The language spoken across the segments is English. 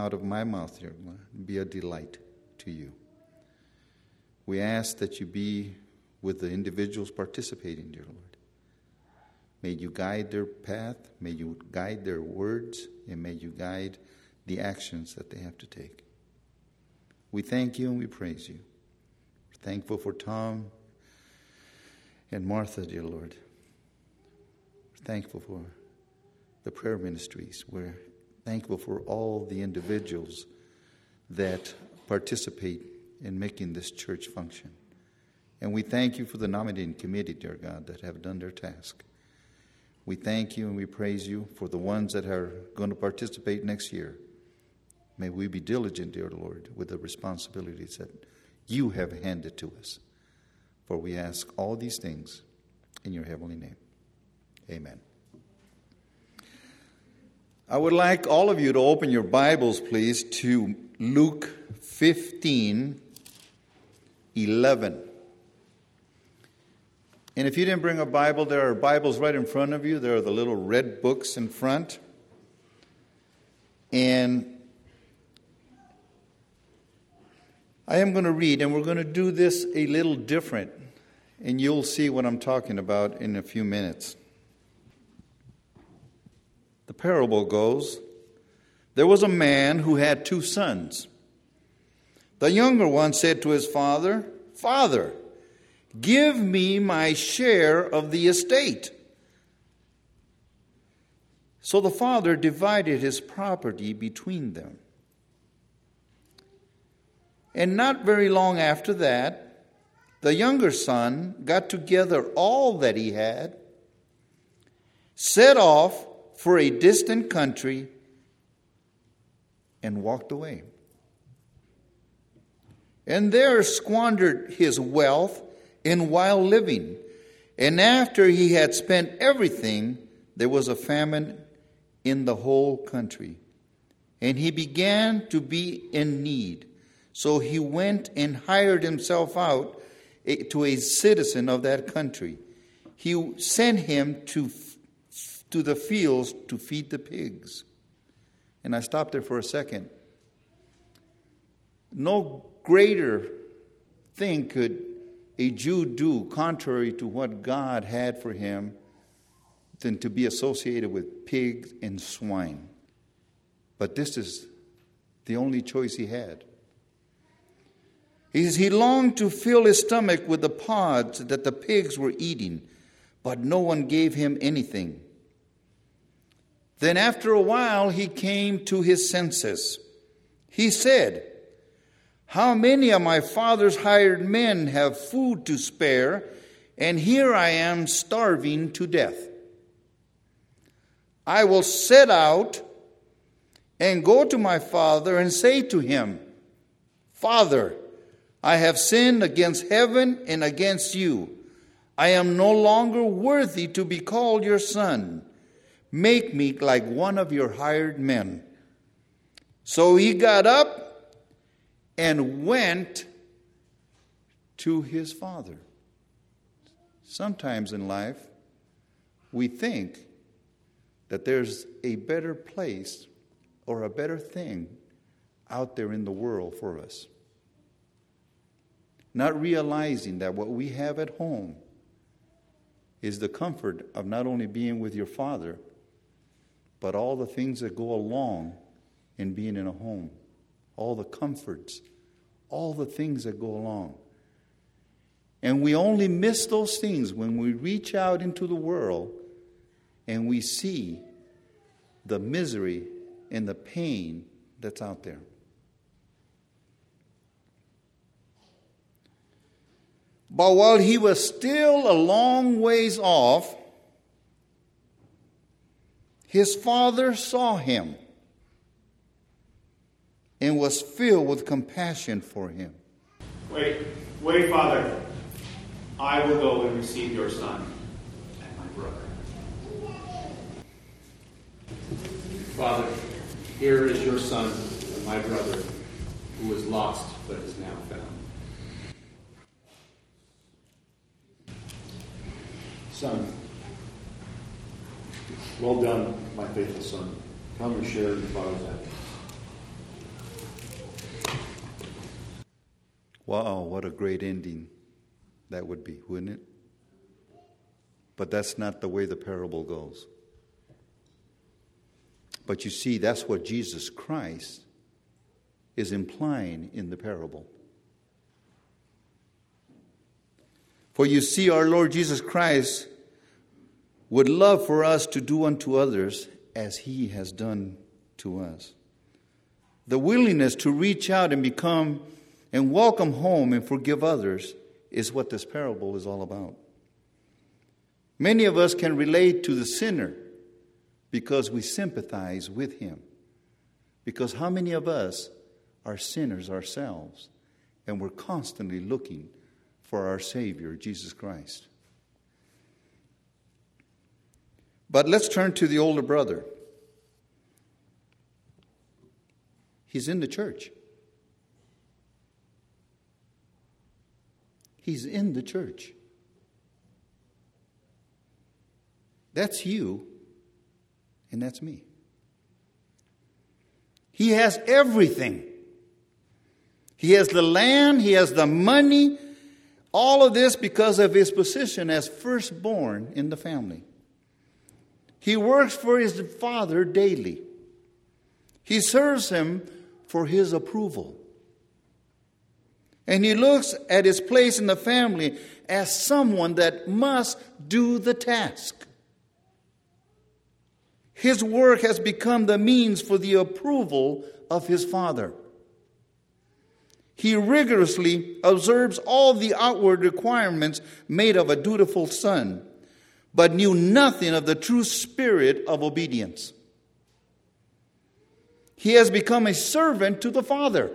out of my mouth, dear Lord, be a delight to you. We ask that you be with the individuals participating, dear Lord. May you guide their path, may you guide their words, and may you guide the actions that they have to take. We thank you and we praise you. We're thankful for Tom and Martha, dear Lord. We're thankful for the prayer ministries. We're thankful for all the individuals that participate in making this church function. And we thank you for the nominating committee, dear God, that have done their task. We thank you and we praise you for the ones that are going to participate next year. May we be diligent, dear Lord, with the responsibilities that you have handed to us. For we ask all these things in your heavenly name. Amen. I would like all of you to open your Bibles, please, to Luke 15 11. And if you didn't bring a Bible, there are Bibles right in front of you. There are the little red books in front. And I am going to read, and we're going to do this a little different. And you'll see what I'm talking about in a few minutes. The parable goes There was a man who had two sons. The younger one said to his father, Father, give me my share of the estate. So the father divided his property between them. And not very long after that, the younger son got together all that he had, set off for a distant country, and walked away and there squandered his wealth in wild living. And after he had spent everything, there was a famine in the whole country. And he began to be in need. So he went and hired himself out eh, to a citizen of that country. He sent him to, to the fields to feed the pigs. And I stopped there for a second. No greater thing could a Jew do contrary to what God had for him than to be associated with pigs and swine? But this is the only choice he had. He says he longed to fill his stomach with the pods that the pigs were eating, but no one gave him anything. Then, after a while, he came to his senses. He said, how many of my father's hired men have food to spare, and here I am starving to death? I will set out and go to my father and say to him, Father, I have sinned against heaven and against you. I am no longer worthy to be called your son. Make me like one of your hired men. So he got up and went to his father. Sometimes in life, we think that there's a better place or a better thing out there in the world for us. Not realizing that what we have at home is the comfort of not only being with your father, but all the things that go along in being in a home, all the comforts all the things that go along. And we only miss those things when we reach out into the world and we see the misery and the pain that's out there. But while he was still a long ways off, his father saw him and was filled with compassion for him. Wait, wait, Father. I will go and receive your son and my brother. Father, here is your son and my brother, who was lost but is now found. Son, well done, my faithful son. Come and share the Father's happiness. Wow, what a great ending that would be, wouldn't it? But that's not the way the parable goes. But you see, that's what Jesus Christ is implying in the parable. For you see, our Lord Jesus Christ would love for us to do unto others as he has done to us. The willingness to reach out and become and welcome home and forgive others is what this parable is all about. Many of us can relate to the sinner because we sympathize with him. Because how many of us are sinners ourselves and we're constantly looking for our Savior, Jesus Christ? But let's turn to the older brother. He's in the church. He's in the church. That's you, and that's me. He has everything. He has the land, he has the money, all of this because of his position as firstborn in the family. He works for his father daily. He serves him for his approval. And he looks at his place in the family as someone that must do the task. His work has become the means for the approval of his Father. He rigorously observes all the outward requirements made of a dutiful son, but knew nothing of the true spirit of obedience. He has become a servant to the Father.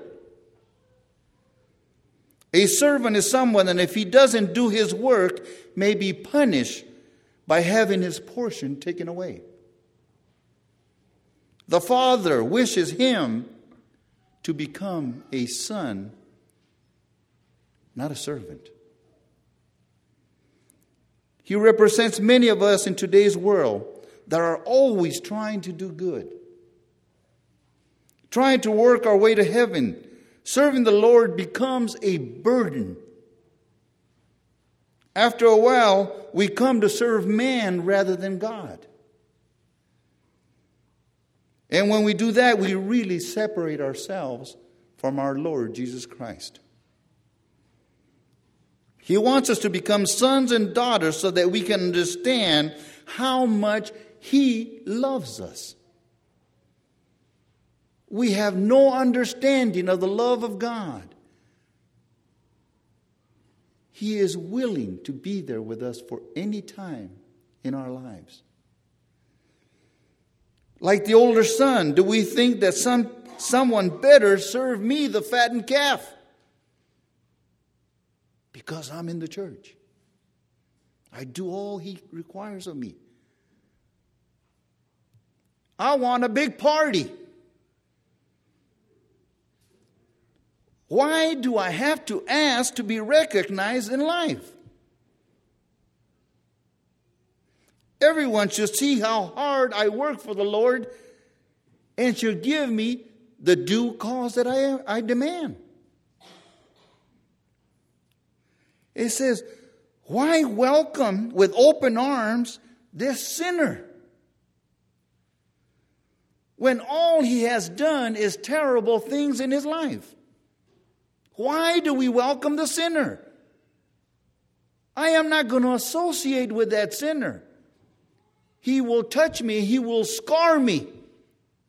A servant is someone that, if he doesn't do his work, may be punished by having his portion taken away. The Father wishes him to become a son, not a servant. He represents many of us in today's world that are always trying to do good, trying to work our way to heaven. Serving the Lord becomes a burden. After a while, we come to serve man rather than God. And when we do that, we really separate ourselves from our Lord Jesus Christ. He wants us to become sons and daughters so that we can understand how much He loves us. We have no understanding of the love of God. He is willing to be there with us for any time in our lives. Like the older son, do we think that some, someone better serve me the fattened calf? Because I'm in the church. I do all he requires of me. I want a big party. Why do I have to ask to be recognized in life? Everyone should see how hard I work for the Lord and should give me the due cause that I, I demand. It says, Why welcome with open arms this sinner? When all he has done is terrible things in his life. Why do we welcome the sinner? I am not going to associate with that sinner. He will touch me, He will scar me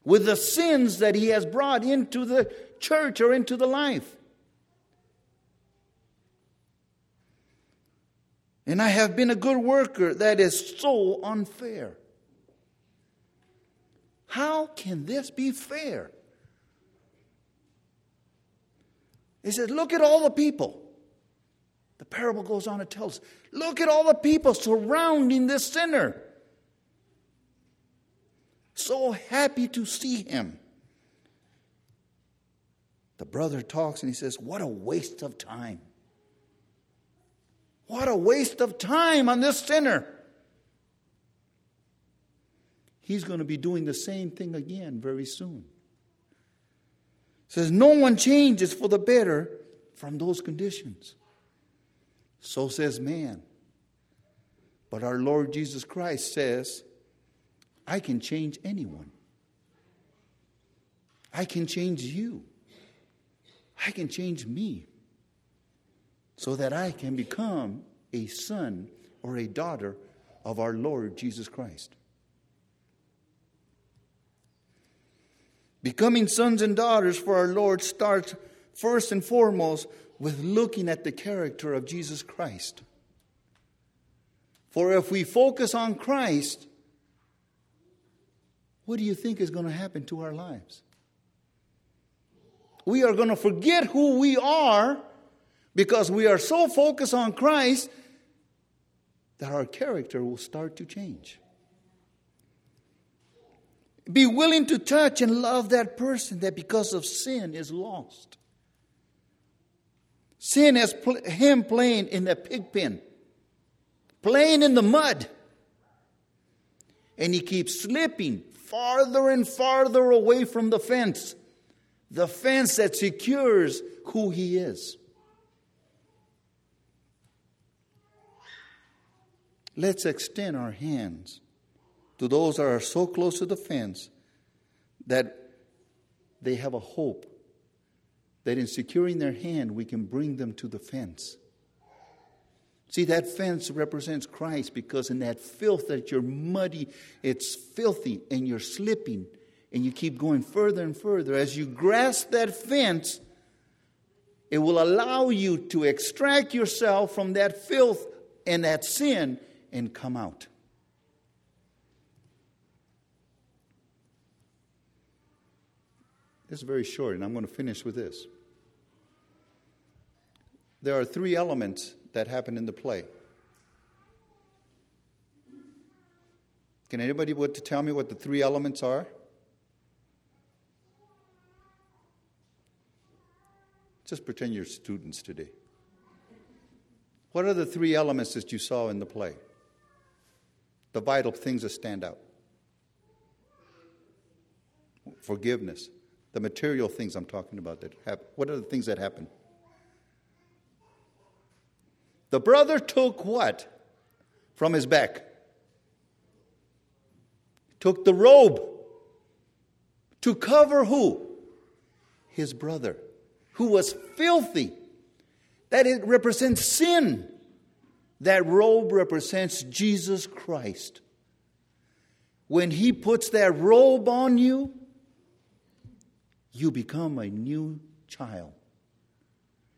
with the sins that He has brought into the church or into the life. And I have been a good worker. That is so unfair. How can this be fair? He says, Look at all the people. The parable goes on to tell us look at all the people surrounding this sinner so happy to see him. The brother talks and he says, What a waste of time. What a waste of time on this sinner. He's going to be doing the same thing again very soon. says no one changes for the better from those conditions. So says man. But our Lord Jesus Christ says, I can change anyone. I can change you. I can change me so that I can become a son or a daughter of our Lord Jesus Christ. Becoming sons and daughters for our Lord starts first and foremost with looking at the character of Jesus Christ. For if we focus on Christ, what do you think is going to happen to our lives? We are going to forget who we are because we are so focused on Christ that our character will start to change. Be willing to touch and love that person that because of sin is lost. Sin has pl- him playing in the pig pen, playing in the mud. And he keeps slipping farther and farther away from the fence, the fence that secures who he is. Let's extend our hands to those that are so close to the fence that they have a hope that in securing their hand, we can bring them to the fence. See, that fence represents Christ because in that filth that you're muddy, it's filthy and you're slipping and you keep going further and further. As you grasp that fence, it will allow you to extract yourself from that filth and that sin and come out. This is very short, and I'm going to finish with this. There are three elements that happen in the play. Can anybody want to tell me what the three elements are? Just pretend you're students today. What are the three elements that you saw in the play? The vital things that stand out forgiveness, the material things I'm talking about that happen. What are the things that happen? The brother took what from his back? Took the robe to cover who? His brother, who was filthy. That it represents sin. That robe represents Jesus Christ. When he puts that robe on you, you become a new child.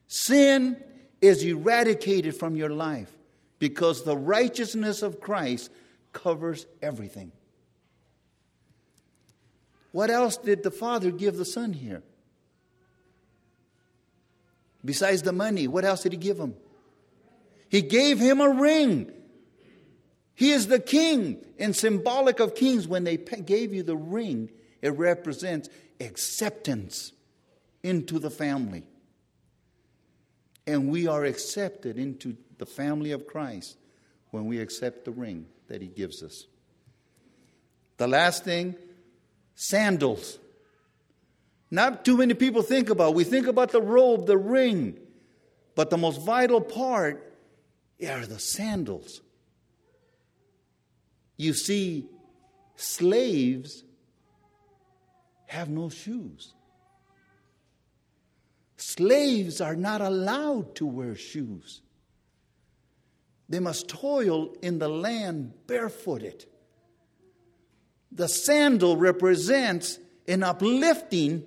Sin is eradicated from your life because the righteousness of Christ covers everything. What else did the Father give the Son here? Besides the money, what else did He give him? He gave him a ring. He is the king, and symbolic of kings, when they gave you the ring, it represents acceptance into the family. And we are accepted into the family of Christ when we accept the ring that He gives us. The last thing sandals. Not too many people think about. We think about the robe, the ring, but the most vital part are the sandals. You see, slaves have no shoes. Slaves are not allowed to wear shoes. They must toil in the land barefooted. The sandal represents an uplifting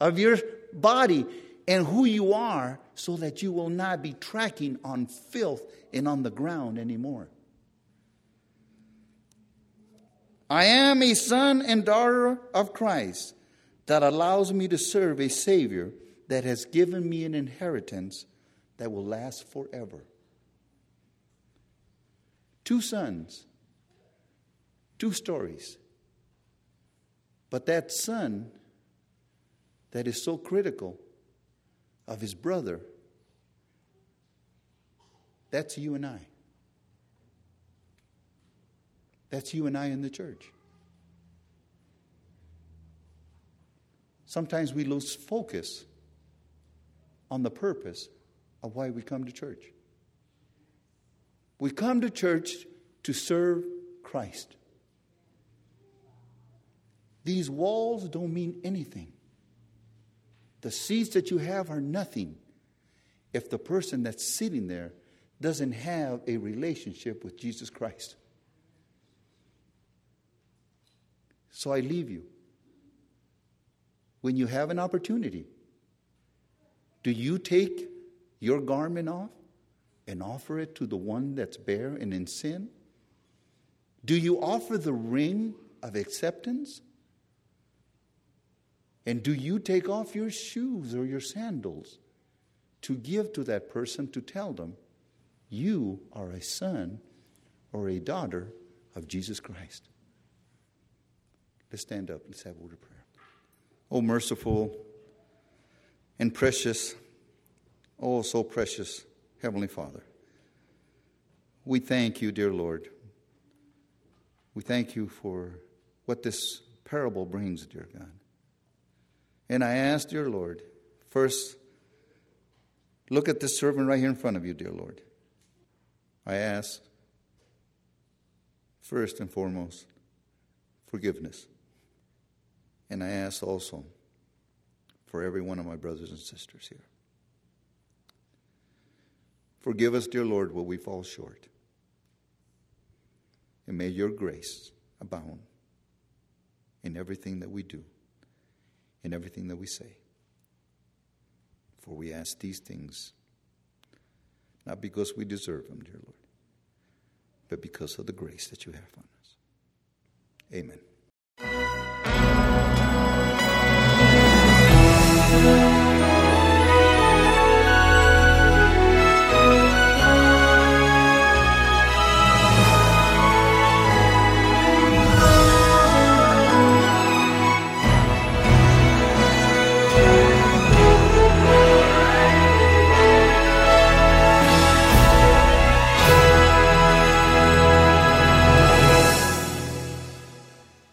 of your body and who you are so that you will not be tracking on filth and on the ground anymore. I am a son and daughter of Christ that allows me to serve a Savior that has given me an inheritance that will last forever. Two sons, two stories. But that son that is so critical of his brother. That's you and I. That's you and I in the church. Sometimes we lose focus on the purpose of why we come to church. We come to church to serve Christ. These walls don't mean anything. The seeds that you have are nothing if the person that's sitting there doesn't have a relationship with Jesus Christ. So I leave you. When you have an opportunity, do you take your garment off and offer it to the one that's bare and in sin? Do you offer the ring of acceptance? And do you take off your shoes or your sandals to give to that person to tell them, you are a son or a daughter of Jesus Christ? Let's stand up. Let's have a word of prayer. Oh, merciful and precious, oh, so precious Heavenly Father, we thank you, dear Lord. We thank you for what this parable brings, dear God. And I ask, dear Lord, first, look at this servant right here in front of you, dear Lord. I ask, first and foremost, forgiveness. And I ask also for every one of my brothers and sisters here. Forgive us, dear Lord, where we fall short. And may your grace abound in everything that we do in everything that we say. For we ask these things not because we deserve them, dear Lord, but because of the grace that you have on us. Amen.